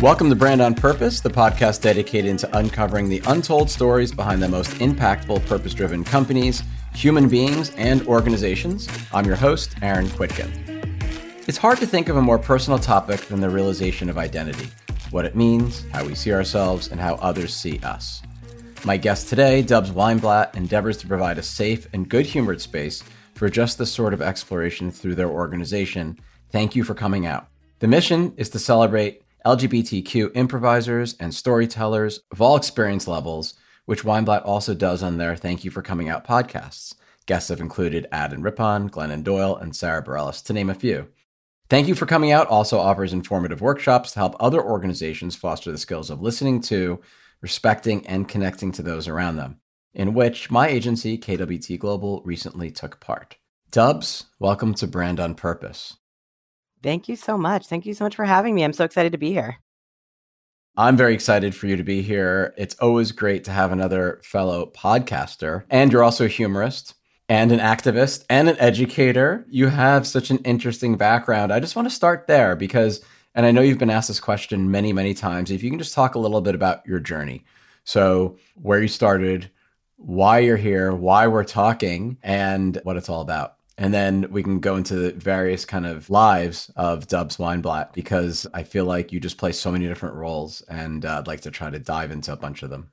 Welcome to Brand on Purpose, the podcast dedicated to uncovering the untold stories behind the most impactful purpose driven companies, human beings, and organizations. I'm your host, Aaron Kwittken. It's hard to think of a more personal topic than the realization of identity what it means, how we see ourselves, and how others see us. My guest today, Dubs Weinblatt, endeavors to provide a safe and good humored space for just this sort of exploration through their organization. Thank you for coming out. The mission is to celebrate LGBTQ improvisers and storytellers of all experience levels, which Weinblatt also does on their Thank You for Coming Out podcasts. Guests have included Adam Rippon, Glennon Doyle, and Sara Bareilles, to name a few. Thank You for Coming Out also offers informative workshops to help other organizations foster the skills of listening to, respecting, and connecting to those around them, in which my agency, KWT Global, recently took part. Dubs, welcome to Brand on Purpose. Thank you so much. Thank you so much for having me. I'm so excited to be here. I'm very excited for you to be here. It's always great to have another fellow podcaster. And you're also a humorist and an activist and an educator. You have such an interesting background. I just want to start there because, and I know you've been asked this question many, many times. If you can just talk a little bit about your journey. So, where you started, why you're here, why we're talking, and what it's all about. And then we can go into the various kind of lives of Dubs Weinblatt because I feel like you just play so many different roles and uh, I'd like to try to dive into a bunch of them.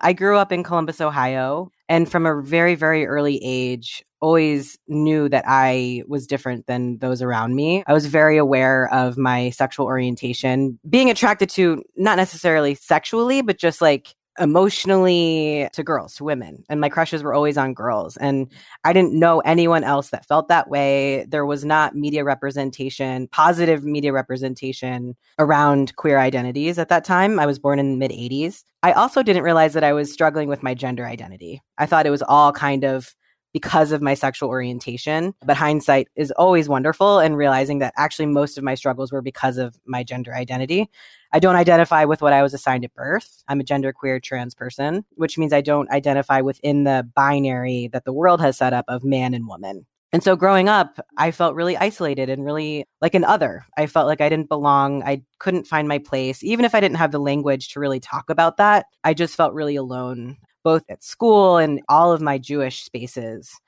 I grew up in Columbus, Ohio, and from a very, very early age, always knew that I was different than those around me. I was very aware of my sexual orientation, being attracted to not necessarily sexually, but just like emotionally to girls, to women. And my crushes were always on girls. And I didn't know anyone else that felt that way. There was not media representation, positive media representation around queer identities at that time. I was born in the mid 80s. I also didn't realize that I was struggling with my gender identity. I thought it was all kind of because of my sexual orientation. But hindsight is always wonderful and realizing that actually most of my struggles were because of my gender identity. I don't identify with what I was assigned at birth. I'm a genderqueer trans person, which means I don't identify within the binary that the world has set up of man and woman. And so growing up, I felt really isolated and really like an other. I felt like I didn't belong. I couldn't find my place. Even if I didn't have the language to really talk about that, I just felt really alone both at school and all of my Jewish spaces.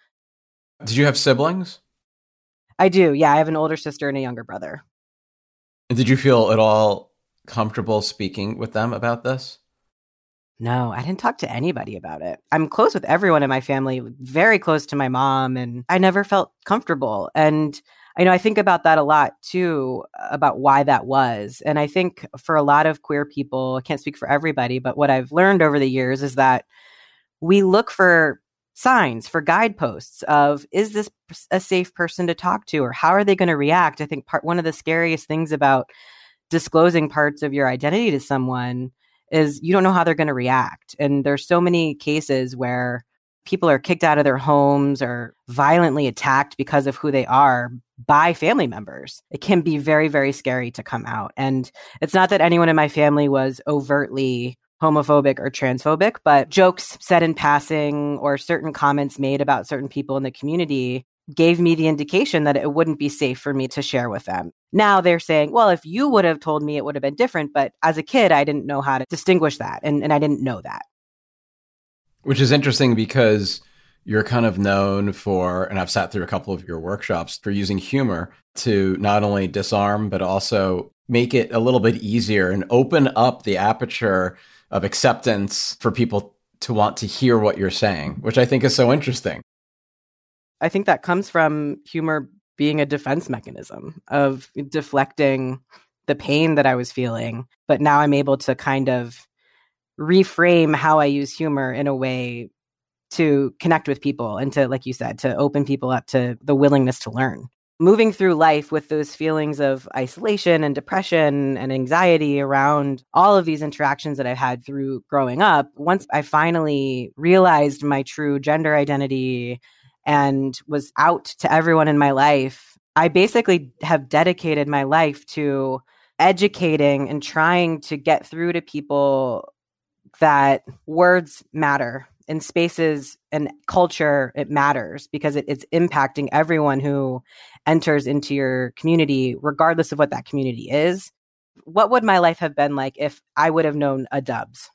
Did you have siblings? I do. Yeah, I have an older sister and a younger brother. And did you feel at all comfortable speaking with them about this? No, I didn't talk to anybody about it. I'm close with everyone in my family, very close to my mom, and I never felt comfortable. And I know I think about that a lot too, about why that was. And I think for a lot of queer people, I can't speak for everybody, but what I've learned over the years is that we look for signs, for guideposts of is this a safe person to talk to or how are they going to react? I think part one of the scariest things about disclosing parts of your identity to someone is you don't know how they're going to react. And there's so many cases where people are kicked out of their homes or violently attacked because of who they are by family members. It can be very, very scary to come out. And it's not that anyone in my family was overtly homophobic or transphobic, but jokes said in passing or certain comments made about certain people in the community gave me the indication that it wouldn't be safe for me to share with them. Now they're saying, well, if you would have told me, it would have been different. But as a kid, I didn't know how to distinguish that. And, and I didn't know that. Which is interesting because you're kind of known for, and I've sat through a couple of your workshops for using humor to not only disarm, but also make it a little bit easier and open up the aperture of acceptance for people to want to hear what you're saying, which I think is so interesting. I think that comes from humor being a defense mechanism of deflecting the pain that I was feeling. But now I'm able to kind of reframe how I use humor in a way to connect with people and to, like you said, to open people up to the willingness to learn. Moving through life with those feelings of isolation and depression and anxiety around all of these interactions that I've had through growing up, once I finally realized my true gender identity and was out to everyone in my life, I basically have dedicated my life to educating and trying to get through to people that words matter in spaces and culture, it matters because it, it's impacting everyone who enters into your community, regardless of what that community is. What would my life have been like if I would have known a Dubs?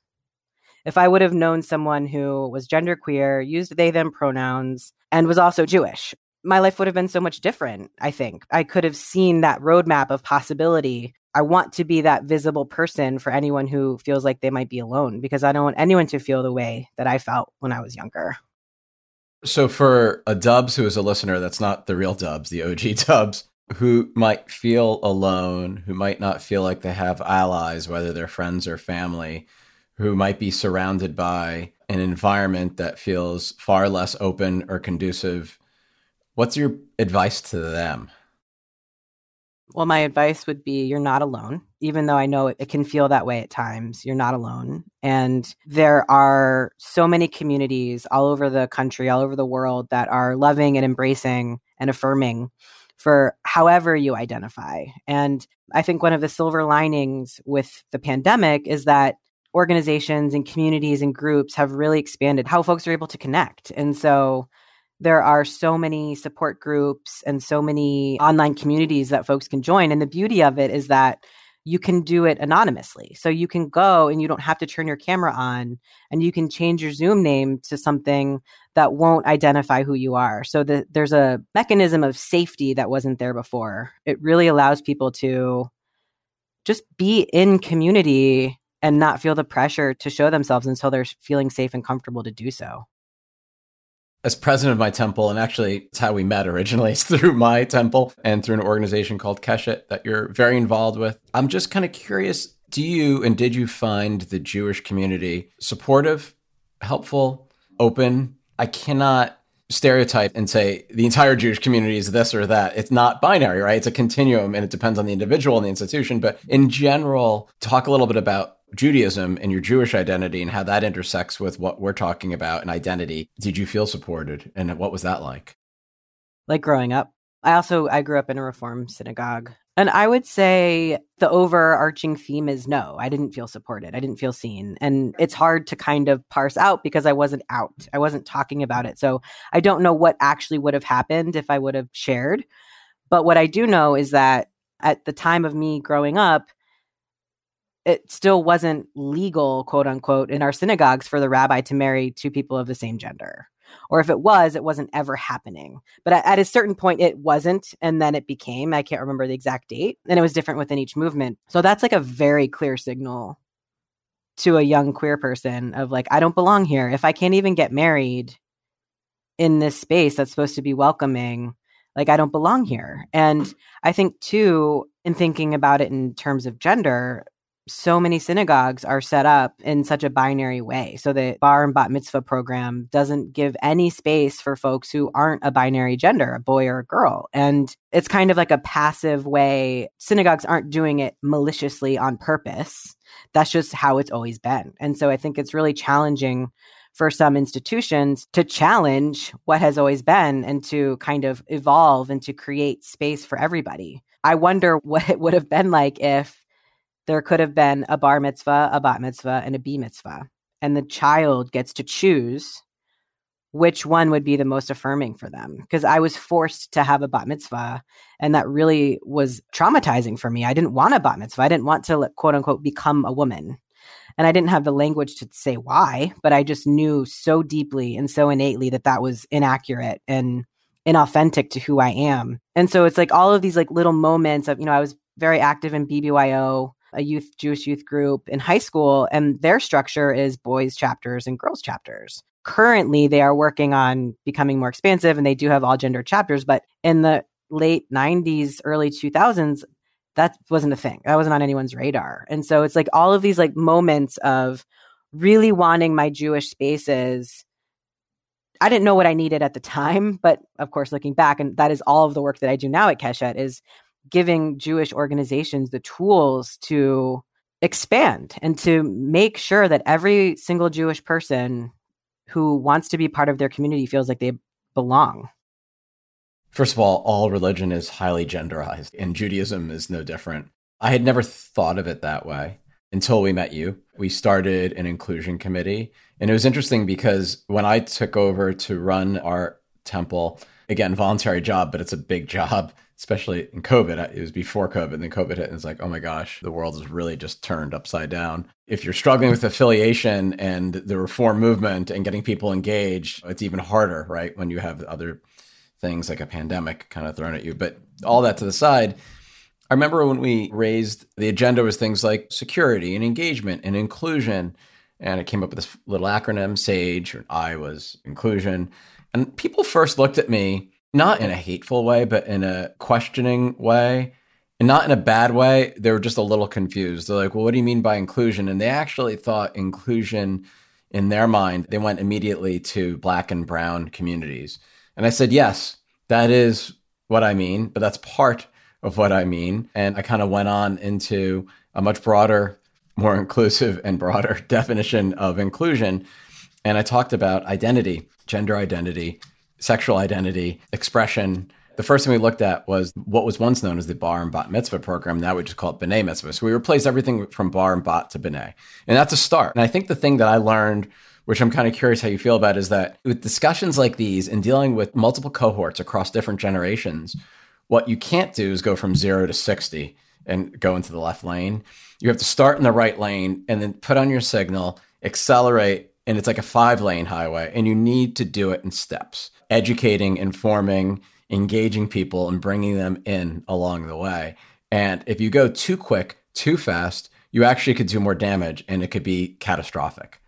If I would have known someone who was genderqueer, used they them pronouns, and was also Jewish, my life would have been so much different, I think. I could have seen that roadmap of possibility I want to be that visible person for anyone who feels like they might be alone because I don't want anyone to feel the way that I felt when I was younger. So, for a Dubs who is a listener that's not the real Dubs, the OG Dubs, who might feel alone, who might not feel like they have allies, whether they're friends or family, who might be surrounded by an environment that feels far less open or conducive, what's your advice to them? Well, my advice would be you're not alone, even though I know it, it, can feel that way at times. You're not alone. And there are so many communities all over the country, all over the world that are loving and embracing and affirming for however you identify. And I think one of the silver linings with the pandemic is that organizations and communities and groups have really expanded how folks are able to connect. And so there are so many support groups and so many online communities that folks can join. And the beauty of it is that you can do it anonymously. So you can go and you don't have to turn your camera on and you can change your Zoom name to something that won't identify who you are. So the, there's a mechanism of safety that wasn't there before. It really allows people to just be in community and not feel the pressure to show themselves until they're feeling safe and comfortable to do so as president of my temple, and actually it's how we met originally, it's through my temple and through an organization called Keshet that you're very involved with. I'm just kind of curious do you and did you find the Jewish community supportive, helpful, open? I cannot stereotype and say the entire Jewish community is this or that. It's not binary, right? It's a continuum and it depends on the individual and the institution. But in general, talk a little bit about Judaism and your Jewish identity and how that intersects with what we're talking about and identity. Did you feel supported and what was that like? Like growing up. I also I grew up in a reform synagogue. And I would say the overarching theme is no, I didn't feel supported. I didn't feel seen. And it's hard to kind of parse out because I wasn't out. I wasn't talking about it. So I don't know what actually would have happened if I would have shared. But what I do know is that at the time of me growing up, it still wasn't legal, quote unquote, in our synagogues for the rabbi to marry two people of the same gender. Or if it was, it wasn't ever happening. But at, at, a certain point, it wasn't. And then it became, I can't remember the exact date. And it was different within each movement. So that's like a very clear signal to a young queer person of like, I don't belong here. If I can't even get married in this space that's supposed to be welcoming, like I don't belong here. And I think too, in thinking about it in terms of gender, so many synagogues are set up in such a binary way. So the bar and bat mitzvah program doesn't give any space for folks who aren't a binary gender, a boy or a girl. And it's kind of like a passive way. Synagogues aren't doing it maliciously on purpose. That's just how it's always been. And so I think it's really challenging for some institutions to challenge what has always been and to kind of evolve and to create space for everybody. I wonder what it would have been like if there could have been a bar mitzvah, a bat mitzvah, and a b mitzvah. And the child gets to choose which one would be the most affirming for them. Because I was forced to have a bat mitzvah, and that really was traumatizing for me. I didn't want a bat mitzvah. I didn't want to, quote unquote, become a woman. And I didn't have the language to say why, but I just knew so deeply and so innately that that was inaccurate and inauthentic to who I am. And so it's like all of these like little moments of, you know, I was very active in BBYO a youth Jewish youth group in high school, and their structure is boys chapters and girls chapters. Currently, they are working on becoming more expansive, and they do have all gender chapters. But in the late '90s, early 2000s, that wasn't a thing. That wasn't on anyone's radar. And so it's like all of these like moments of really wanting my Jewish spaces. I didn't know what I needed at the time, but of course, looking back, and that is all of the work that I do now at Keshet is giving Jewish organizations the tools to expand and to make sure that every single Jewish person who wants to be part of their community feels like they belong. First of all, all religion is highly genderized, and Judaism is no different. I had never thought of it that way. until we met you. We started an inclusion committee. And it was interesting because when I took over to run our temple, again, voluntary job, but it's a big job, especially in COVID. It was before COVID, and then COVID hit, and it's like, oh my gosh, the world has really just turned upside down. If you're struggling with affiliation and the reform movement and getting people engaged, it's even harder, right? When you have other things like a pandemic kind of thrown at you. But all that to the side, I remember when we raised the agenda was things like security and engagement and inclusion. And it came up with this little acronym, SAGE, or I was inclusion. And people first looked at me, not in a hateful way, but in a questioning way. And not in a bad way. They were just a little confused. They're like, well, what do you mean by inclusion? And they actually thought inclusion in their mind, they went immediately to black and brown communities. And I said, yes, that is what I mean, but that's part of what I mean. And I kind of went on into a much broader, more inclusive and broader definition of inclusion. And I talked about identity, gender identity, sexual identity, expression. The first thing we looked at was what was once known as the Bar and Bat Mitzvah program. Now we just call it B'nai Mitzvah. So we replaced everything from Bar and Bat to B'nai. And that's a start. And I think the thing that I learned which I'm kind of curious how you feel about, is that with discussions like these and dealing with multiple cohorts across different generations, what you can't do is go from zero to 60 and go into the left lane. You have to start in the right lane and then put on your signal, accelerate, and it's like a five lane highway. And you need to do it in steps, educating, informing, engaging people, and bringing them in along the way. And if you go too quick, too fast, you actually could do more damage and it could be catastrophic.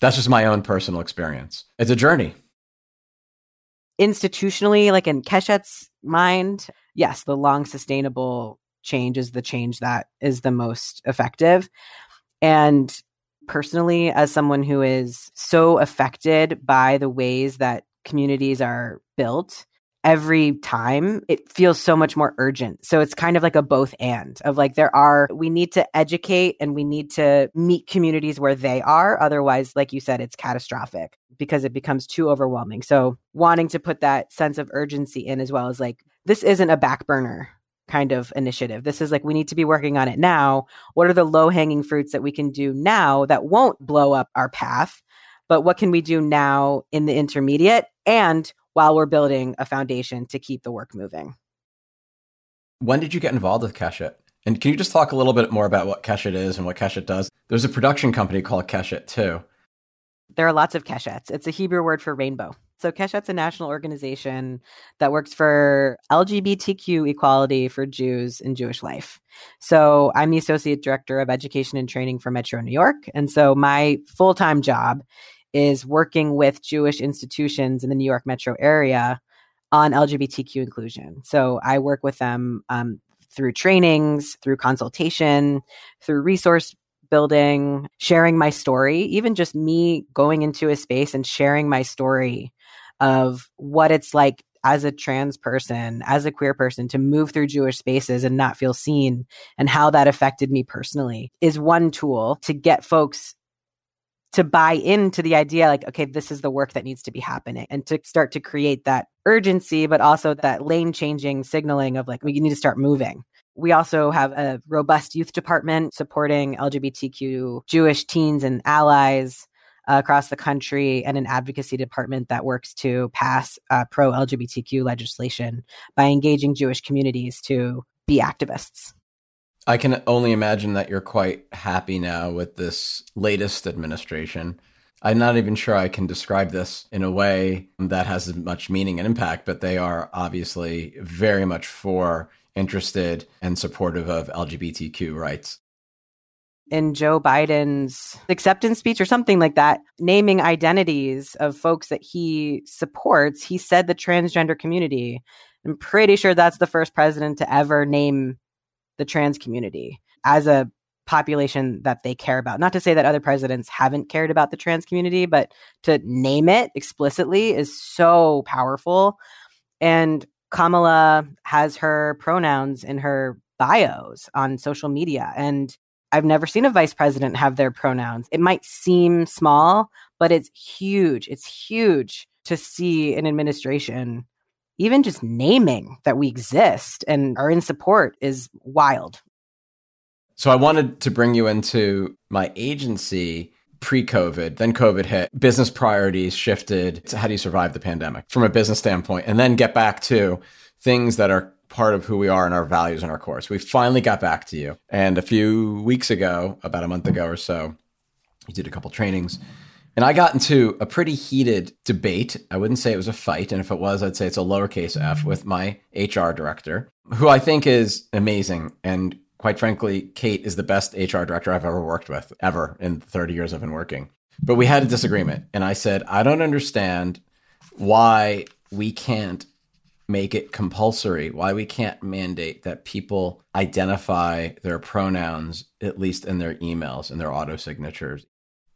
That's just my own personal experience. It's a journey. Institutionally, like in Keshet's mind, yes, the long sustainable change is the change that is the most effective. And personally, as someone who is so affected by the ways that communities are built, every time it feels so much more urgent. So it's kind of like a both and of like there are we need to educate and we need to meet communities where they are otherwise like you said it's catastrophic because it becomes too overwhelming. So wanting to put that sense of urgency in as well as like this isn't a back burner kind of initiative. This is like we need to be working on it now. What are the low-hanging fruits that we can do now that won't blow up our path? But what can we do now in the intermediate and while we're building a foundation to keep the work moving. When did you get involved with Keshet? And can you just talk a little bit more about what Keshet is and what Keshet does? There's a production company called Keshet too. There are lots of Keshets. It's a Hebrew word for rainbow. So Keshet's a national organization that works for LGBTQ equality for Jews in Jewish life. So I'm the associate director of education and training for Metro New York. And so my full-time job is working with Jewish institutions in the New York metro area on LGBTQ inclusion. So I work with them um, through trainings, through consultation, through resource building, sharing my story, even just me going into a space and sharing my story of what it's like as a trans person, as a queer person, to move through Jewish spaces and not feel seen, and how that affected me personally is one tool to get folks to buy into the idea like okay this is the work that needs to be happening and to start to create that urgency but also that lane changing signaling of like we need to start moving. We also have a robust youth department supporting lgbtq jewish teens and allies uh, across the country and an advocacy department that works to pass uh, pro lgbtq legislation by engaging jewish communities to be activists I can only imagine that you're quite happy now with this latest administration. I'm not even sure I can describe this in a way that has much meaning and impact, but they are obviously very much for, interested, and supportive of LGBTQ rights. In Joe Biden's acceptance speech or something like that, naming identities of folks that he supports, he said the transgender community. I'm pretty sure that's the first president to ever name the trans community as a population that they care about. Not to say that other presidents haven't cared about the trans community, but to name it explicitly is so powerful. And Kamala has her pronouns in her bios on social media. And I've never seen a vice president have their pronouns. It might seem small, but it's huge. It's huge to see an administration even just naming that we exist and are in support is wild. So I wanted to bring you into my agency pre COVID, then COVID hit, business priorities shifted to how do you survive the pandemic from a business standpoint, and then get back to things that are part of who we are and our values and our course. We finally got back to you. And a few weeks ago, about a month ago or so, you did a couple trainings. And I got into a pretty heated debate. I wouldn't say it was a fight. And if it was, I'd say it's a lowercase f with my HR director, who I think is amazing. And quite frankly, Kate is the best HR director I've ever worked with, ever in the 30 years I've been working. But we had a disagreement. And I said, I don't understand why we can't make it compulsory, why we can't mandate that people identify their pronouns, at least in their emails and their auto signatures.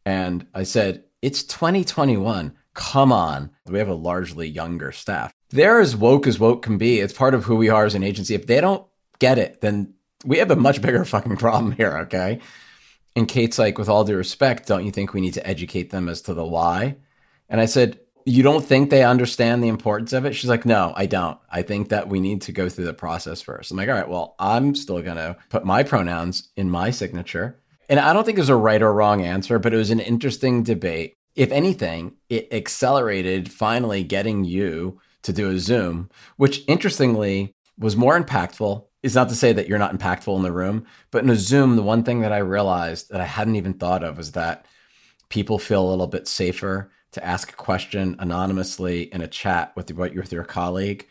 And I said, it's 2021. Come on. We have a largely younger staff. They're as woke as woke can be. It's part of who we are as an agency. If they don't get it, then we have a much bigger fucking problem here, okay? And Kate's like, with all due respect, don't you think we need to educate them as to the why? And I said, you don't think they understand the importance of it? She's like, no, I don't. I think that we need to go through the process first. I'm like, all right, well, I'm still going to put my pronouns in my signature. And I don't think there's a right or wrong answer, but it was an interesting debate. If anything, it accelerated finally getting you to do a Zoom, which interestingly was more impactful. Is not to say that you're not impactful in the room, but in a Zoom, the one thing that I realized that I hadn't even thought of was that people feel a little bit safer to ask a question anonymously in a chat with, with your colleague,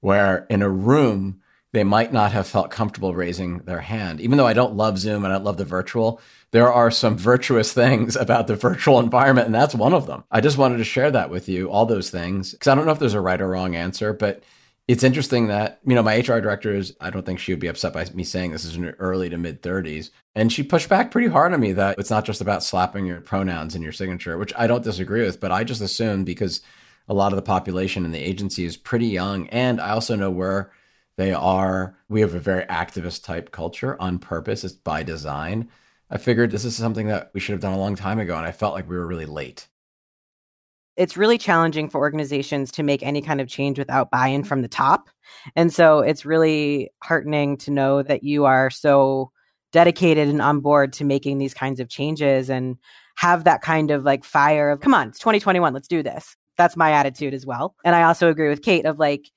where in a room, they might not have felt comfortable raising their hand. Even though I don't love Zoom and I love the virtual, there are some virtuous things about the virtual environment, and that's one of them. I just wanted to share that with you, all those things, because I don't know if there's a right or wrong answer, but it's interesting that you know my HR director is. I don't think she would be upset by me saying this is in her early to mid 30s, and she pushed back pretty hard on me that it's not just about slapping your pronouns in your signature, which I don't disagree with, but I just assumed because a lot of the population in the agency is pretty young, and I also know where they are. We have a very activist type culture on purpose. It's by design. I figured this is something that we should have done a long time ago, and I felt like we were really late it's really challenging for organizations to make any kind of change without buy-in from the top. And so it's really heartening to know that you are so dedicated and on board to making these kinds of changes and have that kind of like fire of come on, it's 2021, let's do this. That's my attitude as well. And I also agree with Kate of like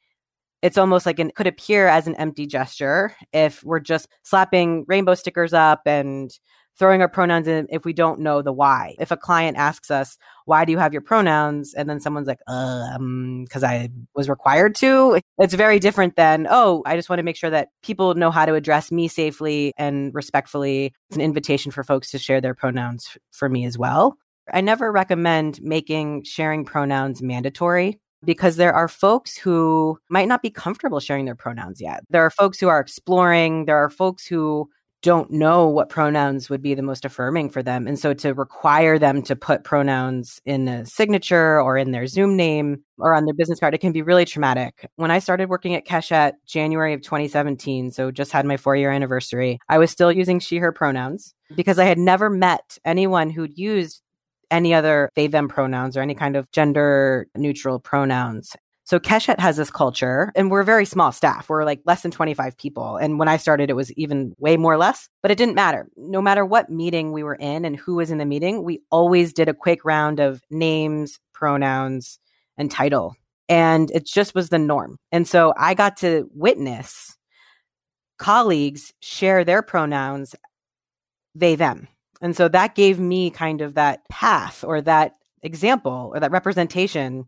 it's almost like it could appear as an empty gesture if we're just slapping rainbow stickers up and throwing our pronouns in if we don't know the why. If a client asks us, why do you have your pronouns? And then someone's like, um, because I was required to. It's very different than, oh, I just want to make sure that people know how to address me safely and respectfully. It's an invitation for folks to share their pronouns for me as well. I never recommend making sharing pronouns mandatory because there are folks who might not be comfortable sharing their pronouns yet. There are folks who are exploring. There are folks who don't know what pronouns would be the most affirming for them. And so to require them to put pronouns in a signature or in their Zoom name or on their business card, it can be really traumatic. When I started working at Keshet January of 2017, so just had my four year anniversary, I was still using she, her pronouns because I had never met anyone who'd used any other they, them pronouns or any kind of gender neutral pronouns. So Keshet has this culture and we're a very small staff. We're like less than 25 people. And when I started, it was even way more less, but it didn't matter. No matter what meeting we were in and who was in the meeting, we always did a quick round of names, pronouns, and title. And it just was the norm. And so I got to witness colleagues share their pronouns, they, them. And so that gave me kind of that path or that example or that representation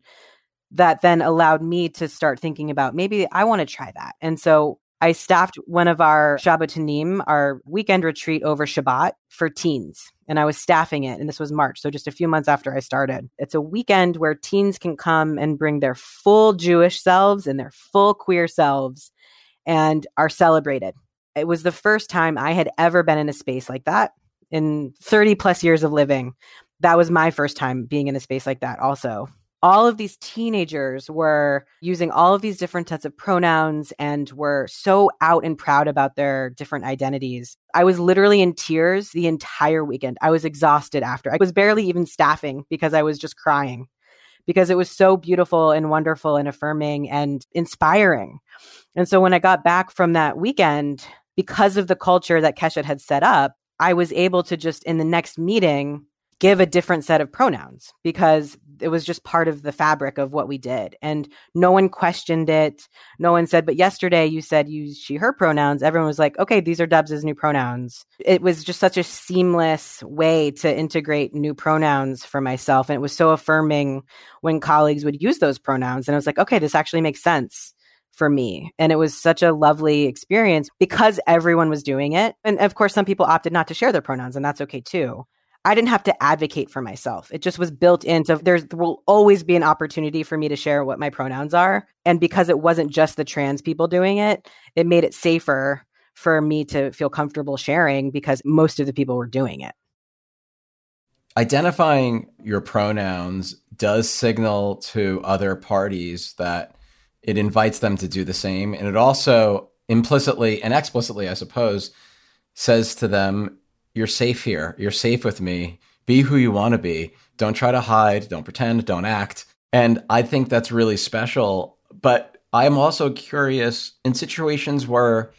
that then allowed me to start thinking about maybe I want to try that. And so I staffed one of our Shabbatonim, our weekend retreat over Shabbat for teens. And I was staffing it. And this was March. So just a few months after I started. It's a weekend where teens can come and bring their full Jewish selves and their full queer selves and are celebrated. It was the first time I had ever been in a space like that in 30 plus years of living. That was my first time being in a space like that, also all of these teenagers were using all of these different sets of pronouns and were so out and proud about their different identities. I was literally in tears the entire weekend. I was exhausted after. I was barely even staffing because I was just crying because it was so beautiful and wonderful and affirming and inspiring. And so when I got back from that weekend, because of the culture that Keshet had set up, I was able to just in the next meeting give a different set of pronouns because it was just part of the fabric of what we did. And no one questioned it. No one said, but yesterday you said use she, her pronouns. Everyone was like, okay, these are Dubs' new pronouns. It was just such a seamless way to integrate new pronouns for myself. And it was so affirming when colleagues would use those pronouns. And I was like, okay, this actually makes sense for me. And it was such a lovely experience because everyone was doing it. And of course, some people opted not to share their pronouns, and that's okay too. I didn't have to advocate for myself. It just was built into there will always be an opportunity for me to share what my pronouns are. And because it wasn't just the trans people doing it, it made it safer for me to feel comfortable sharing because most of the people were doing it. Identifying your pronouns does signal to other parties that it invites them to do the same. And it also implicitly and explicitly, I suppose, says to them, You're safe here. You're safe with me. Be who you want to be. Don't try to hide. Don't pretend. Don't act. And I think that's really special. But I'm also curious in situations where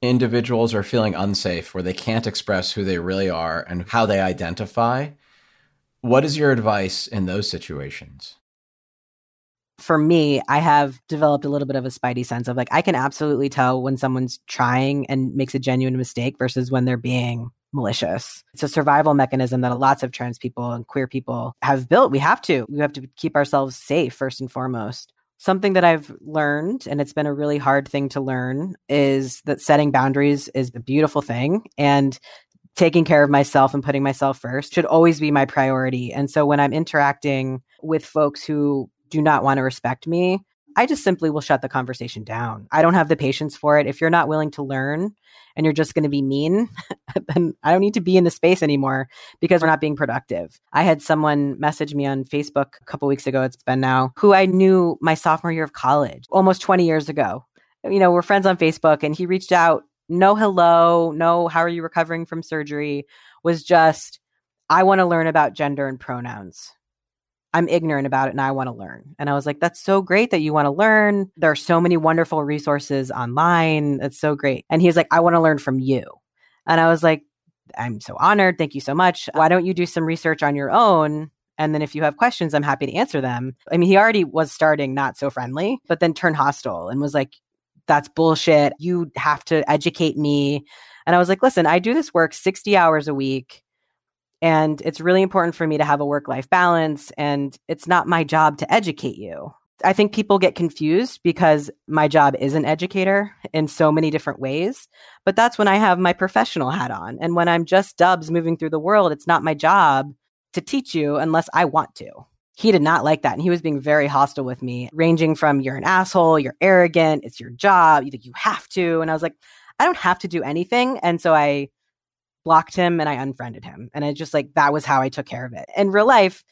individuals are feeling unsafe, where they can't express who they really are and how they identify. What is your advice in those situations? For me, I have developed a little bit of a spidey sense of like, I can absolutely tell when someone's trying and makes a genuine mistake versus when they're being malicious. It's a survival mechanism that lots of trans people and queer people have built. We have to. We have to keep ourselves safe first and foremost. Something that I've learned, and it's been a really hard thing to learn, is that setting boundaries is a beautiful thing. And taking care of myself and putting myself first should always be my priority. And so when I'm interacting with folks who do not want to respect me, I just simply will shut the conversation down. I don't have the patience for it. If you're not willing to learn and you're just going to be mean, then I don't need to be in the space anymore because we're not being productive. I had someone message me on Facebook a couple weeks ago, it's been now, who I knew my sophomore year of college, almost 20 years ago. You know, we're friends on Facebook and he reached out, no hello, no how are you recovering from surgery, was just I want to learn about gender and pronouns. I'm ignorant about it and I want to learn. And I was like, that's so great that you want to learn. There are so many wonderful resources online. It's so great. And he's like, I want to learn from you. And I was like, I'm so honored. Thank you so much. Why don't you do some research on your own? And then if you have questions, I'm happy to answer them. I mean, he already was starting not so friendly, but then turned hostile and was like, that's bullshit. You have to educate me. And I was like, listen, I do this work 60 hours a week. And it's really important for me to have a work life balance. And it's not my job to educate you. I think people get confused because my job is an educator in so many different ways. But that's when I have my professional hat on. And when I'm just dubs moving through the world, it's not my job to teach you unless I want to. He did not like that. And he was being very hostile with me, ranging from you're an asshole, you're arrogant, it's your job, you think you have to. And I was like, I don't have to do anything. And so I blocked him and I unfriended him. And I just like, that was how I took care of it. In real life,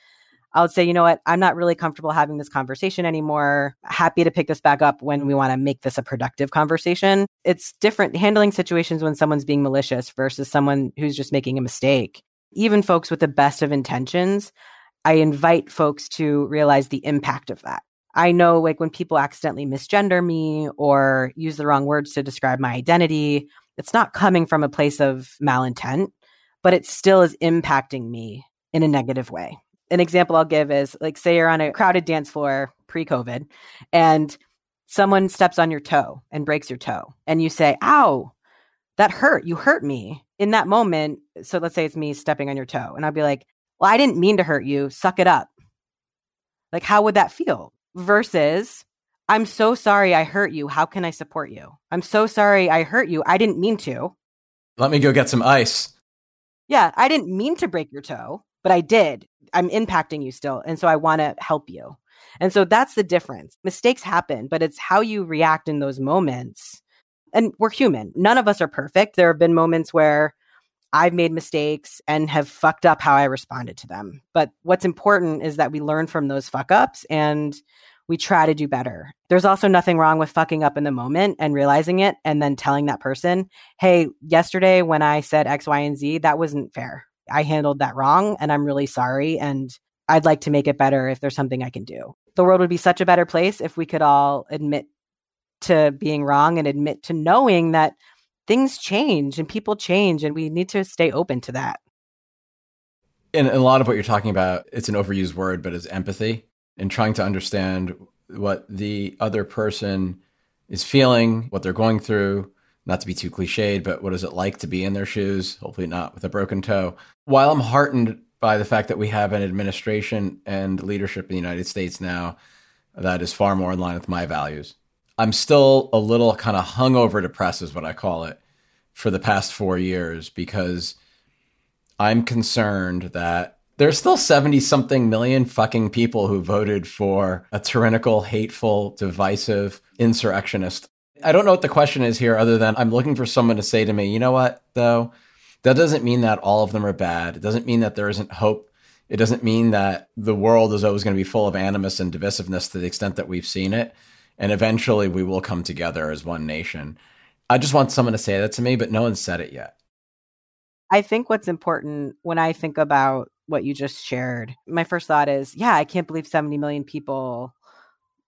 I would say, you know what, I'm not really comfortable having this conversation anymore. Happy to pick this back up when we want to make this a productive conversation. It's different handling situations when someone's being malicious versus someone who's just making a mistake. Even folks with the best of intentions, I invite folks to realize the impact of that. I know like when people accidentally misgender me or use the wrong words to describe my identity, it's not coming from a place of malintent, but it still is impacting me in a negative way. An example I'll give is like, say you're on a crowded dance floor pre COVID and someone steps on your toe and breaks your toe, and you say, Ow, that hurt. You hurt me. In that moment, so let's say it's me stepping on your toe, and I'll be like, Well, I didn't mean to hurt you. Suck it up. Like, how would that feel? Versus, I'm so sorry I hurt you. How can I support you? I'm so sorry I hurt you. I didn't mean to. Let me go get some ice. Yeah, I didn't mean to break your toe, but I did. I'm impacting you still. And so I want to help you. And so that's the difference. Mistakes happen, but it's how you react in those moments. And we're human. None of us are perfect. There have been moments where I've made mistakes and have fucked up how I responded to them. But what's important is that we learn from those fuck ups and we try to do better. There's also nothing wrong with fucking up in the moment and realizing it and then telling that person, hey, yesterday when I said X, Y, and Z, that wasn't fair. I handled that wrong and I'm really sorry. And I'd like to make it better if there's something I can do. The world would be such a better place if we could all admit to being wrong and admit to knowing that things change and people change and we need to stay open to that. And a lot of what you're talking about, it's an overused word, but it's empathy and trying to understand what the other person is feeling, what they're going through, not to be too cliched, but what is it like to be in their shoes? Hopefully not with a broken toe. While I'm heartened by the fact that we have an administration and leadership in the United States now that is far more in line with my values, I'm still a little kind of hungover depressed, is what I call it, for the past four years because I'm concerned that there's still 70 something million fucking people who voted for a tyrannical, hateful, divisive insurrectionist. I don't know what the question is here other than I'm looking for someone to say to me, you know what, though? That doesn't mean that all of them are bad. It doesn't mean that there isn't hope. It doesn't mean that the world is always going to be full of animus and divisiveness to the extent that we've seen it. And eventually we will come together as one nation. I just want someone to say that to me, but no one said it yet. I think what's important when I think about what you just shared, my first thought is, yeah, I can't believe 70 million people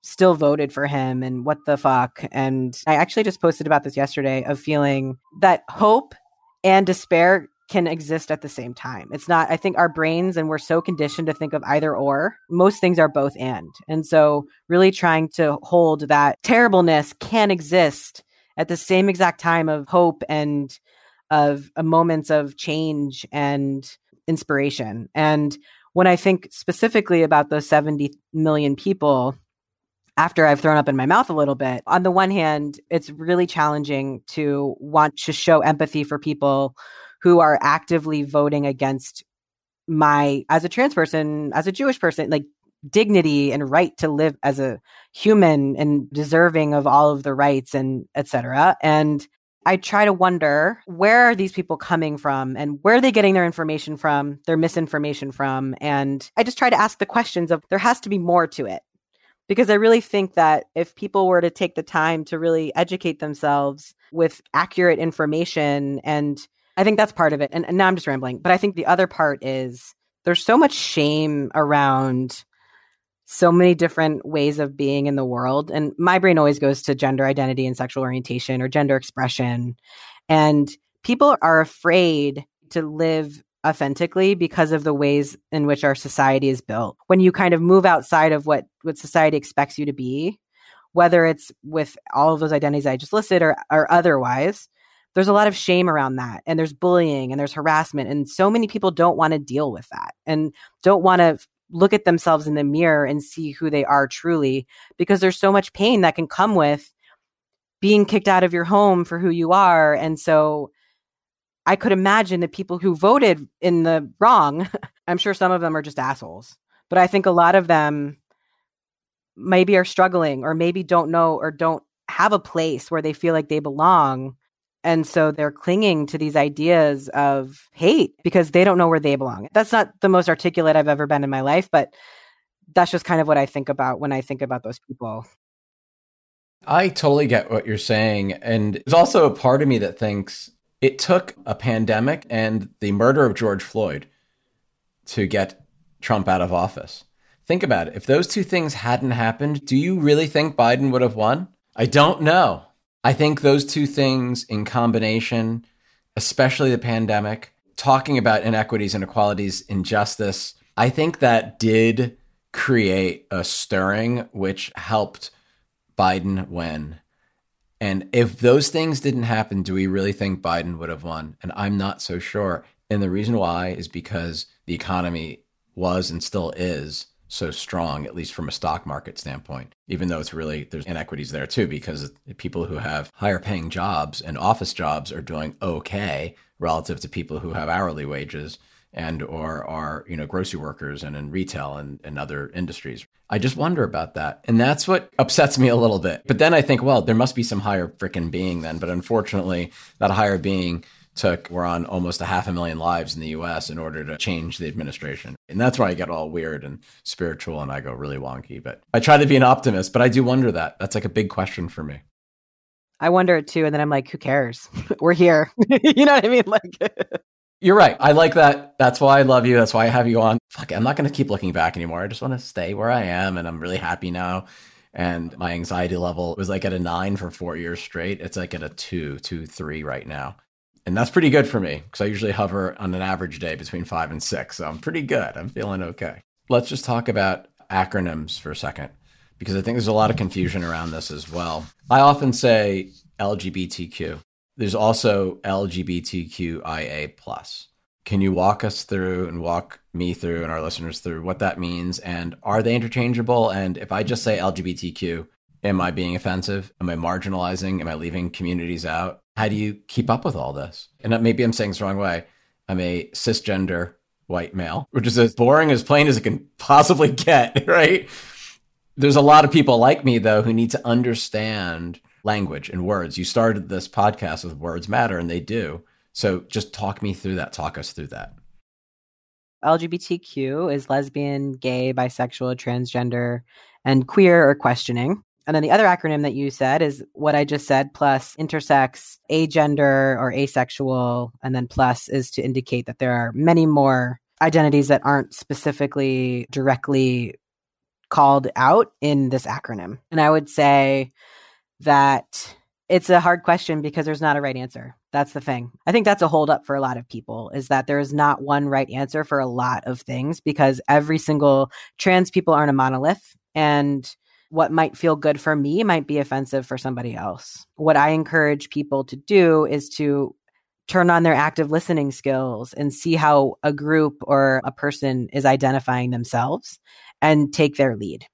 still voted for him and what the fuck. And I actually just posted about this yesterday of feeling that hope and despair can exist at the same time. It's not, I think our brains and we're so conditioned to think of either or. Most things are both and. And so, really trying to hold that terribleness can exist at the same exact time of hope and of uh, moments of change and inspiration. And when I think specifically about those 70 million people, after I've thrown up in my mouth a little bit, on the one hand, it's really challenging to want to show empathy for people who are actively voting against my, as a trans person, as a Jewish person, like dignity and right to live as a human and deserving of all of the rights and etc. And I try to wonder where are these people coming from and where are they getting their information from, their misinformation from? And I just try to ask the questions of there has to be more to it. Because I really think that if people were to take the time to really educate themselves with accurate information, and I think that's part of it. And, and now I'm just rambling, but I think the other part is there's so much shame around so many different ways of being in the world. And my brain always goes to gender identity and sexual orientation or gender expression. And people are afraid to live authentically because of the ways in which our society is built. When you kind of move outside of what, what society expects you to be, whether it's with all of those identities I just listed or, or otherwise, there's a lot of shame around that. And there's bullying and there's harassment. And so many people don't want to deal with that and don't want to look at themselves in the mirror and see who they are truly because there's so much pain that can come with being kicked out of your home for who you are. And so i could imagine the people who voted in the wrong i'm sure some of them are just assholes but i think a lot of them maybe are struggling or maybe don't know or don't have a place where they feel like they belong and so they're clinging to these ideas of hate because they don't know where they belong. That's not the most articulate I've ever been in my life, but that's just kind of what I think about when I think about those people. I totally get what you're saying. And there's also a part of me that thinks it took a pandemic and the murder of George Floyd to get Trump out of office. Think about it. If those two things hadn't happened, do you really think Biden would have won? I don't know. I think those two things in combination, especially the pandemic, talking about inequities, inequalities, injustice, I think that did create a stirring which helped Biden win. And if those things didn't happen, do we really think Biden would have won? And I'm not so sure. And the reason why is because the economy was and still is so strong, at least from a stock market standpoint, even though it's really, there's inequities there too, because people who have higher paying jobs and office jobs are doing okay relative to people who have hourly wages and or are, you know, grocery workers and in retail and, and other industries. I just wonder about that. And that's what upsets me a little bit. But then I think, well, there must be some higher freaking being then. But unfortunately, that higher being took we're on almost a half a million lives in the US in order to change the administration. And that's why I get all weird and spiritual and I go really wonky. But I try to be an optimist, but I do wonder that. That's like a big question for me. I wonder it too. And then I'm like, who cares? we're here. you know what I mean? Like You're right. I like that. That's why I love you. That's why I have you on. Fuck, I'm not going to keep looking back anymore. I just want to stay where I am and I'm really happy now and my anxiety level was like at a nine for four years straight. It's like at a two, two, three right now. And that's pretty good for me because I usually hover on an average day between five and six. So I'm pretty good. I'm feeling okay. Let's just talk about acronyms for a second because I think there's a lot of confusion around this as well. I often say LGBTQ. There's also LGBTQIA plus. Can you walk us through and walk me through and our listeners through what that means? And are they interchangeable? And if I just say LGBTQ, am I being offensive? Am I marginalizing? Am I leaving communities out? How do you keep up with all this? And maybe I'm saying this wrong way. I'm a cisgender white male, which is as boring as plain as it can possibly get, right? There's a lot of people like me, though, who need to understand language and words. You started this podcast with Words Matter, and they do. So just talk me through that. Talk us through that. LGBTQ is lesbian, gay, bisexual, transgender, and queer or questioning. And then the other acronym that you said is what I just said, plus intersex, agender, or asexual. And then plus is to indicate that there are many more identities that aren't specifically directly called out in this acronym. And I would say that it's a hard question because there's not a right answer. That's the thing. I think that's a holdup for a lot of people is that there is not one right answer for a lot of things because every single trans people aren't a monolith. And what might feel good for me might be offensive for somebody else. What I encourage people to do is to turn on their active listening skills and see how a group or a person is identifying themselves and take their lead.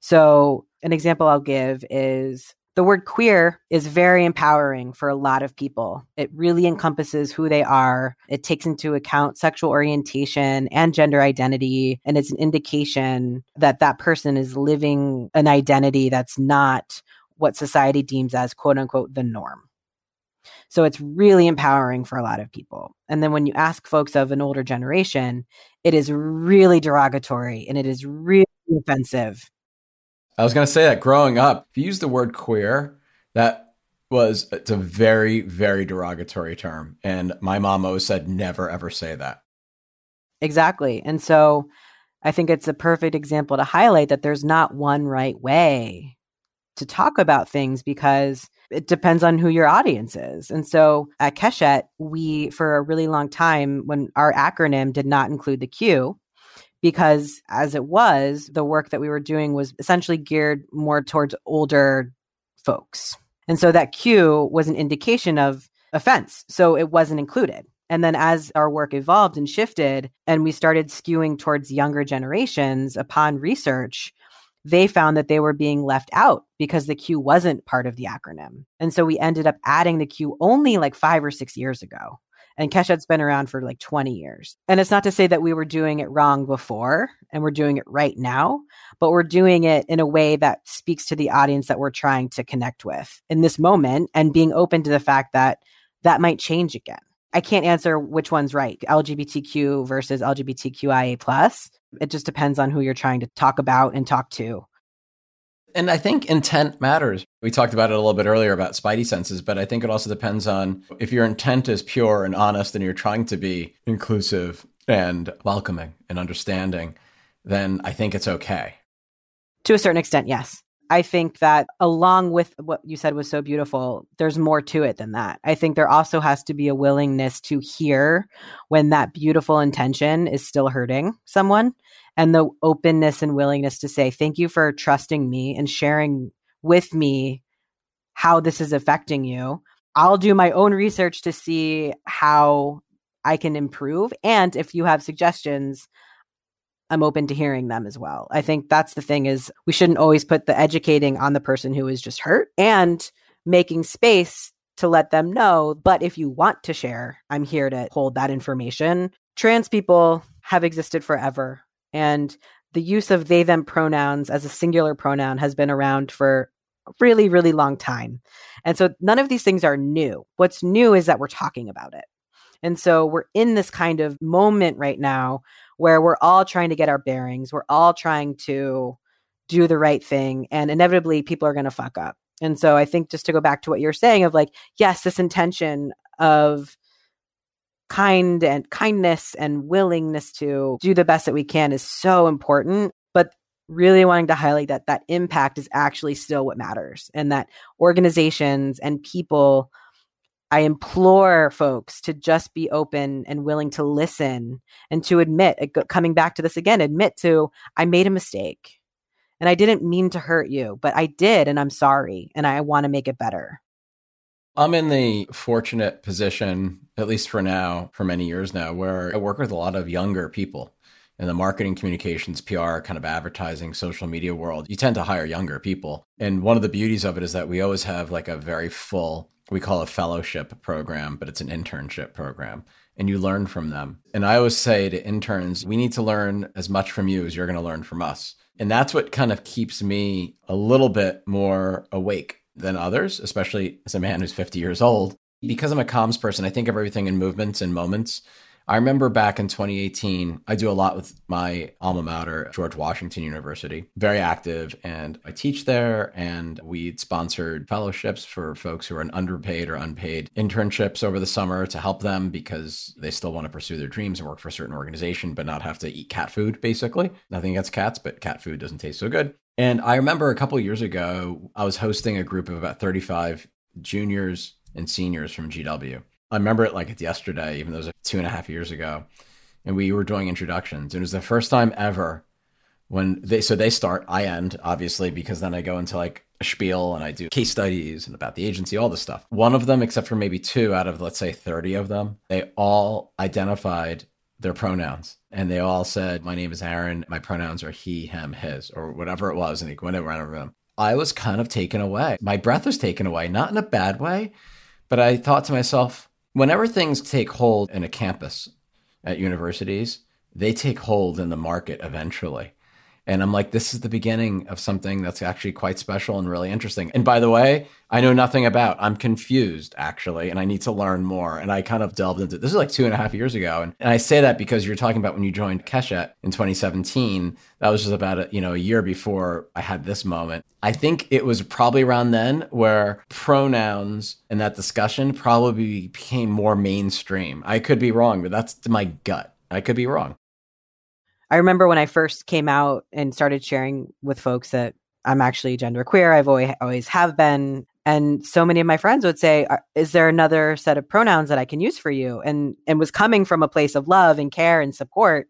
So, an example I'll give is the word queer is very empowering for a lot of people. It really encompasses who they are. It takes into account sexual orientation and gender identity. And it's an indication that that person is living an identity that's not what society deems as quote unquote the norm. So it's really empowering for a lot of people. And then when you ask folks of an older generation, it is really derogatory and it is really offensive I was going to say that growing up, if you use the word queer, that was it's a very very derogatory term and my mom always said never ever say that. Exactly. And so I think it's a perfect example to highlight that there's not one right way to talk about things because it depends on who your audience is. And so at Keshet, we, for a really long time, when our acronym did not include the Q, because as it was, the work that we were doing was essentially geared more towards older folks. And so that Q was an indication of offense. So it wasn't included. And then as our work evolved and shifted and we started skewing towards younger generations upon research, they found that they were being left out because the Q wasn't part of the acronym. And so we ended up adding the Q only like five or six years ago. And Keshet's been around for like 20 years. And it's not to say that we were doing it wrong before and we're doing it right now, but we're doing it in a way that speaks to the audience that we're trying to connect with in this moment and being open to the fact that that might change again. I can't answer which one's right, LGBTQ versus LGBTQIA. It just depends on who you're trying to talk about and talk to. And I think intent matters. We talked about it a little bit earlier about spidey senses, but I think it also depends on if your intent is pure and honest and you're trying to be inclusive and welcoming and understanding, then I think it's okay. To a certain extent, yes. I think that along with what you said was so beautiful, there's more to it than that. I think there also has to be a willingness to hear when that beautiful intention is still hurting someone and the openness and willingness to say, thank you for trusting me and sharing with me how this is affecting you. I'll do my own research to see how I can improve. And if you have suggestions, I'm open to hearing them as well. I think that's the thing is we shouldn't always put the educating on the person who is just hurt and making space to let them know. But if you want to share, I'm here to hold that information. Trans people have existed forever. And the use of they them pronouns as a singular pronoun has been around for a really, really long time. And so none of these things are new. What's new is that we're talking about it. And so we're in this kind of moment right now where we're all trying to get our bearings. We're all trying to do the right thing. And inevitably, people are going to fuck up. And so I think just to go back to what you're saying of like, yes, this intention of kind and kindness and willingness to do the best that we can is so important. But really wanting to highlight that that impact is actually still what matters and that organizations and people I implore folks to just be open and willing to listen and to admit, uh, coming back to this again, admit to, I made a mistake and I didn't mean to hurt you, but I did and I'm sorry and I want to make it better. I'm in the fortunate position, at least for now, for many years now, where I work with a lot of younger people in the marketing, communications, PR, kind of advertising, social media world. You tend to hire younger people. And one of the beauties of it is that we always have like a very full we call a fellowship program, but it's an internship program. And you learn from them. And I always say to interns, we need to learn as much from you as you're going to learn from us. And that's what kind of keeps me a little bit more awake than others, especially as a man who's 50 years old. Because I'm a comms person, I think of everything in movements and moments. I remember back in 2018, I do a lot with my alma mater, George Washington University, very active, and I teach there. And we sponsored fellowships for folks who are in underpaid or unpaid internships over the summer to help them because they still want to pursue their dreams and work for a certain organization, but not have to eat cat food, basically. Nothing against cats, but cat food doesn't taste so good. And I remember a couple years ago, I was hosting a group of about 35 juniors and seniors from GW. I remember it like it's yesterday, even though it was two and a half years ago. And we were doing introductions. And it was the first time ever when they so they start, I end, obviously, because then I go into like a spiel and I do case studies and about the agency, all this stuff. One of them, except for maybe two out of let's say 30 of them, they all identified their pronouns. And they all said, My name is Aaron, my pronouns are he, him, his, or whatever it was, and they went around them. I was kind of taken away. My breath was taken away, not in a bad way, but I thought to myself, whenever things take hold in a campus at universities, they take hold in the market eventually. And I'm like, this is the beginning of something that's actually quite special and really interesting. And by the way, I know nothing about. I'm confused actually, and I need to learn more. And I kind of delved into this is like two and a half years ago. And, and I say that because you're talking about when you joined Keshet in 2017. That was just about a, you know a year before I had this moment. I think it was probably around then where pronouns and that discussion probably became more mainstream. I could be wrong, but that's my gut. I could be wrong. I remember when I first came out and started sharing with folks that I'm actually genderqueer. I've always always have been, and so many of my friends would say, uh, "Is there another set of pronouns that I can use for you?" And and was coming from a place of love and care and support.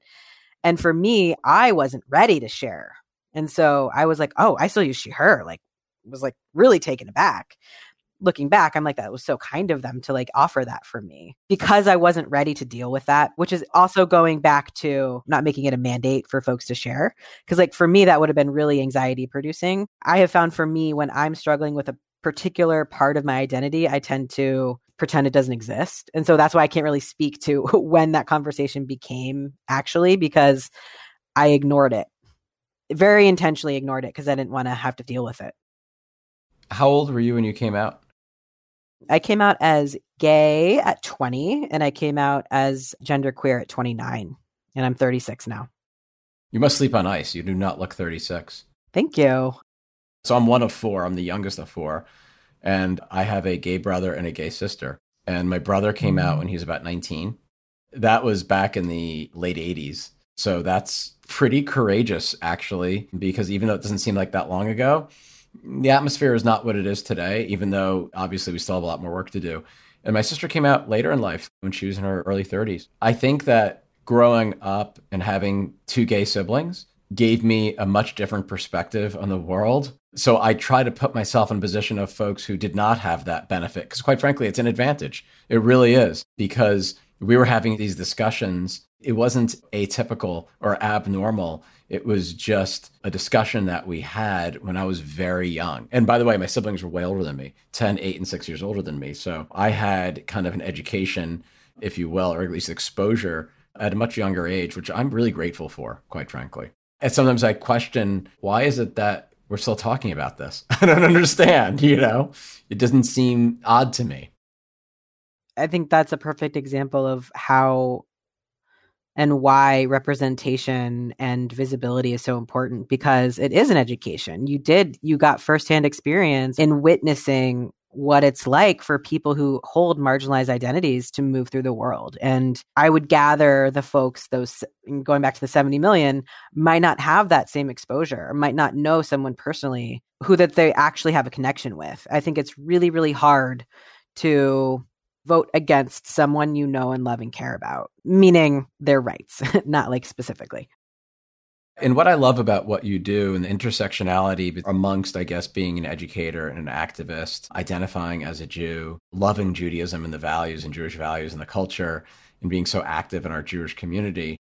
And for me, I wasn't ready to share, and so I was like, "Oh, I still use she/her." Like, was like really taken aback looking back, I'm like, that was so kind of them to like offer that for me because I wasn't ready to deal with that, which is also going back to not making it a mandate for folks to share. Cause like for me, that would have been really anxiety producing. I have found for me when I'm struggling with a particular part of my identity, I tend to pretend it doesn't exist. And so that's why I can't really speak to when that conversation became actually because I ignored it. Very intentionally ignored it because I didn't want to have to deal with it. How old were you when you came out? I came out as gay at 20 and I came out as genderqueer at 29 and I'm 36 now. You must sleep on ice. You do not look 36. Thank you. So I'm one of four. I'm the youngest of four. And I have a gay brother and a gay sister. And my brother came out mm. when he was about 19. That was back in the late 80s. So that's pretty courageous, actually, because even though it doesn't seem like that long ago, the atmosphere is not what it is today, even though obviously we still have a lot more work to do. And my sister came out later in life when she was in her early 30s. I think that growing up and having two gay siblings gave me a much different perspective on the world. So I try to put myself in a position of folks who did not have that benefit because quite frankly it's an advantage. It really is because we were having these discussions. It wasn't atypical or abnormal it was just a discussion that we had when I was very young. And by the way, my siblings were way older than me 10, 8, and 6 years older than me. So I had kind of an education, if you will, or at least exposure at a much younger age, which I'm really grateful for, quite frankly. And sometimes I question why is it that we're still talking about this? I don't understand, you know? It doesn't seem odd to me. I think that's a perfect example of how and why representation and visibility is so important because it is an education. You did, you got firsthand experience in witnessing what it's like for people who hold marginalized identities to move through the world. And I would gather the folks, those going back to the 70 million, might not have that same exposure, might not know someone personally who that they actually have a connection with. I think it's really, really hard to vote against someone you know and love and care about, meaning their rights, not like specifically. And what I love about what you do and the intersectionality amongst, I guess, being an educator and an activist, identifying as a Jew, loving Judaism and the values and Jewish values and the culture, and being so active in our Jewish community,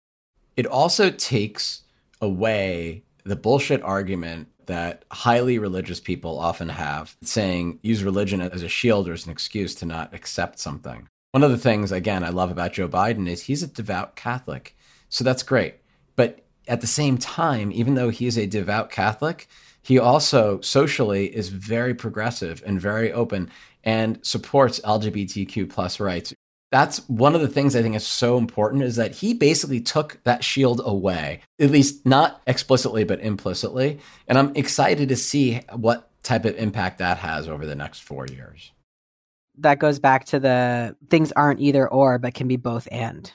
it also takes away the bullshit argument that highly religious people often have, saying use religion as a shield or as an excuse to not accept something. One of the things, again, I love about Joe Biden is he's a devout Catholic. So that's great. But at the same time, even though he is a devout Catholic, he also socially is very progressive and very open and supports LGBTQ plus rights. That's one of the things I think is so important is that he basically took that shield away, at least not explicitly, but implicitly. And I'm excited to see what type of impact that has over the next four years. That goes back to the things aren't either or, but can be both and.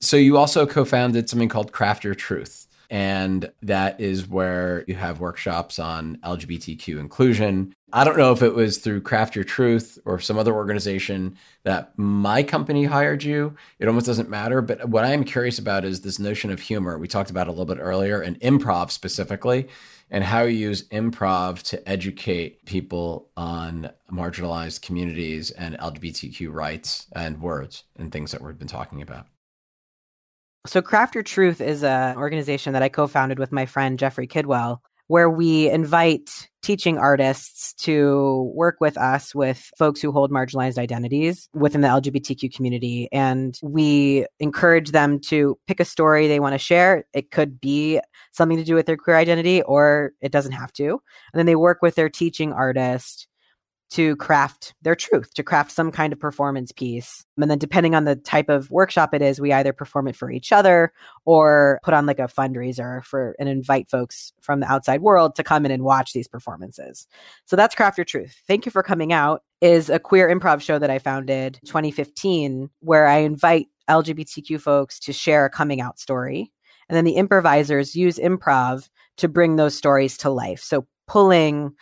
So you also co-founded something called Craft Your Truth. And that is where you have workshops on LGBTQ inclusion. I don't know if it was through Craft Your Truth or some other organization that my company hired you. It almost doesn't matter. But what I am curious about is this notion of humor. We talked about a little bit earlier, and improv specifically, and how you use improv to educate people on marginalized communities and LGBTQ rights and words and things that we've been talking about. So, Craft Your Truth is an organization that I co founded with my friend Jeffrey Kidwell, where we invite teaching artists to work with us with folks who hold marginalized identities within the LGBTQ community. And we encourage them to pick a story they want to share. It could be something to do with their queer identity, or it doesn't have to. And then they work with their teaching artist to craft their truth, to craft some kind of performance piece. And then, depending on the type of workshop it is, we either perform it for each other or put on like a fundraiser for and invite folks from the outside world to come in and watch these performances. So that's Craft Your Truth. Thank you for coming out is a queer improv show that I founded 2015 where I invite LGBTQ folks to share a coming out story. And then the improvisers use improv to bring those stories to life. So pulling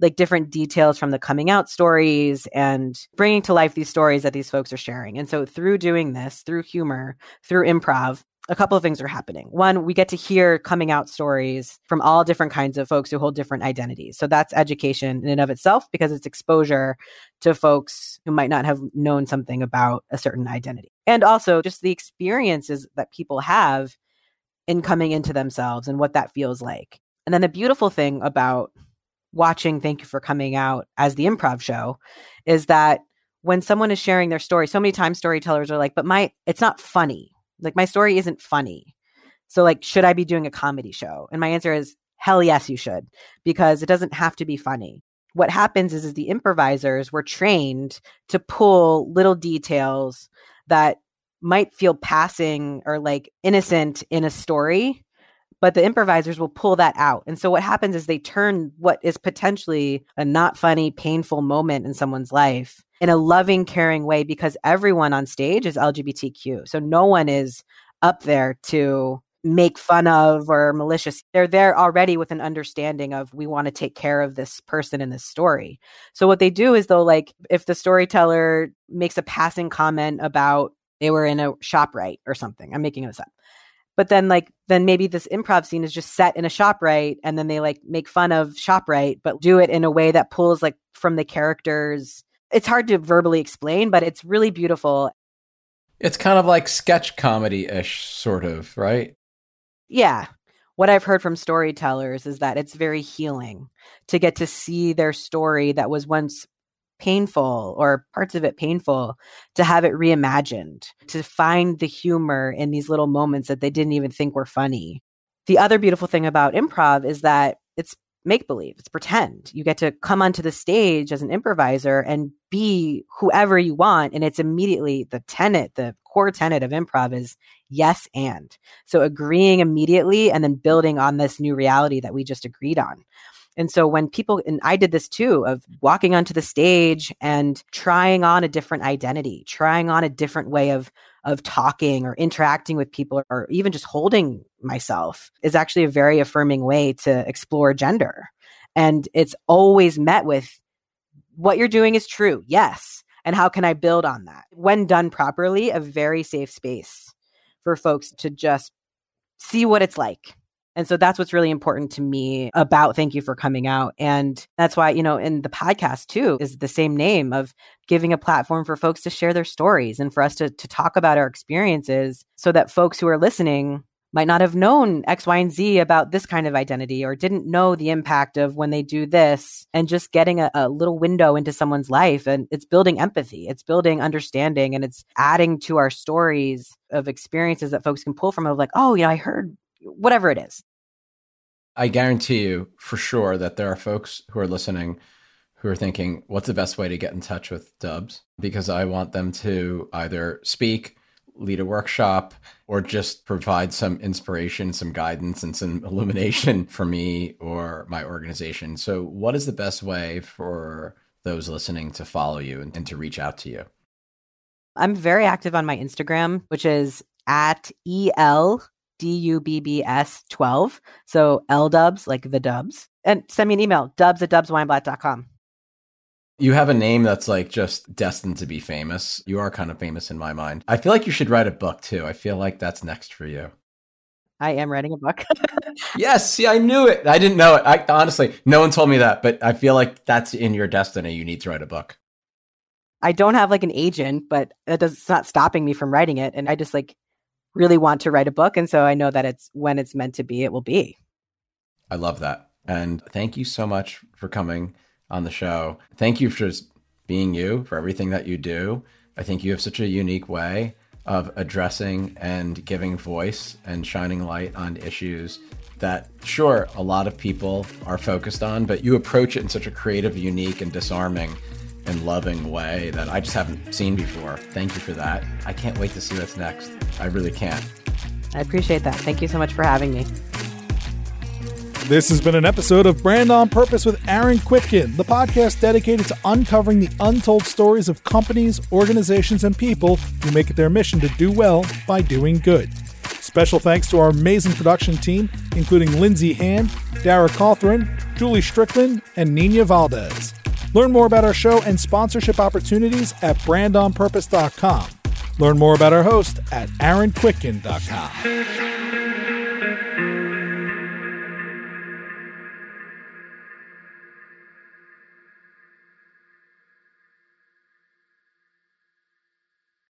like different details from the coming out stories and bringing to life these stories that these folks are sharing. And so through doing this, through humor, through improv, a couple of things are happening. One, we get to hear coming out stories from all different kinds of folks who hold different identities. So that's education in and of itself because it's exposure to folks who might not have known something about a certain identity. And also just the experiences that people have in coming into themselves and what that feels like. And then the beautiful thing about watching Thank You for Coming Out as the improv show is that when someone is sharing their story, so many times storytellers are like, but my, it's not funny. Like my story isn't funny. So like, should I be doing a comedy show? And my answer is hell yes, you should, because it doesn't have to be funny. What happens is, is the improvisers were trained to pull little details that might feel passing or like innocent in a story but the improvisers will pull that out. And so what happens is they turn what is potentially a not funny, painful moment in someone's life in a loving, caring way because everyone on stage is LGBTQ. So no one is up there to make fun of or malicious. They're there already with an understanding of we want to take care of this person in this story. So what they do is they'll like if the storyteller makes a passing comment about they were in a shop right or something. I'm making this up but then like then maybe this improv scene is just set in a ShopRite and then they like make fun of ShopRite but do it in a way that pulls like from the characters. It's hard to verbally explain but it's really beautiful. It's kind of like sketch comedy-ish sort of right? Yeah. What i've heard from storytellers is that it's very healing to get to see their story that was once painful or parts of it painful to have it reimagined, to find the humor in these little moments that they didn't even think were funny. The other beautiful thing about improv is that it's make believe, it's pretend. You get to come onto the stage as an improviser and be whoever you want. And it's immediately the tenet, the core tenet of improv is yes and. So agreeing immediately and then building on this new reality that we just agreed on. And so when people, and I did this too, of walking onto the stage and trying on a different identity, trying on a different way of of talking or interacting with people or even just holding myself is actually a very affirming way to explore gender. And it's always met with what you're doing is true. Yes. And how can I build on that? When done properly, a very safe space for folks to just see what it's like and so that's what's really important to me about thank you for coming out. And that's why, you know, in the podcast too is the same name of giving a platform for folks to share their stories and for us to, to talk about our experiences so that folks who are listening might not have known X, Y, and Z about this kind of identity or didn't know the impact of when they do this and just getting a, a, little window into someone's life. And it's building empathy, it's building understanding, and it's adding to our stories of experiences that folks can pull from of like, oh, you know, I heard whatever it is. I guarantee you for sure that there are folks who are listening who are thinking, what's the best way to get in touch with Dubs? Because I want them to either speak, lead a workshop, or just provide some inspiration, some guidance, and some illumination for me or my organization. So, what is the best way for those listening to follow you and, and to reach out to you? I'm very active on my Instagram, which is at EL D U B B S 12. So L dubs, like the dubs. And send me an email, dubs at dubsweinblatt.com. You have a name that's like just destined to be famous. You are kind of famous in my mind. I feel like you should write a book too. I feel like that's next for you. I am writing a book. yes, see, I knew it. I didn't know it. I honestly, no one told me that, but I feel like that's in your destiny. You need to write a book. I don't have like an agent, but that does, it's not stopping me from writing it. And I just like really want to write a book. And so I know that it's when it's meant to be, it will be. I love that. And thank you so much for coming on the show. Thank you for just being you, for everything that you do. I think you have such a unique way of addressing and giving voice and shining light on issues that, sure, a lot of people are focused on, but you approach it in such a creative, unique, and disarming and loving way that I just haven't seen before. Thank you for that. I can't wait to see what's next. I really can't. I appreciate that. Thank you so much for having me. This has been an episode of Brand on Purpose with Aaron Kwittken, the podcast dedicated to uncovering the untold stories of companies, organizations, and people who make it their mission to do well by doing good. Special thanks to our amazing production team, including Lindsay Hand, Dara Cawthron, Julie Strickland, and Nina Valdez. Learn more about our show and sponsorship opportunities at brandonpurpose.com. Learn more about our host at aaronkwittken.com.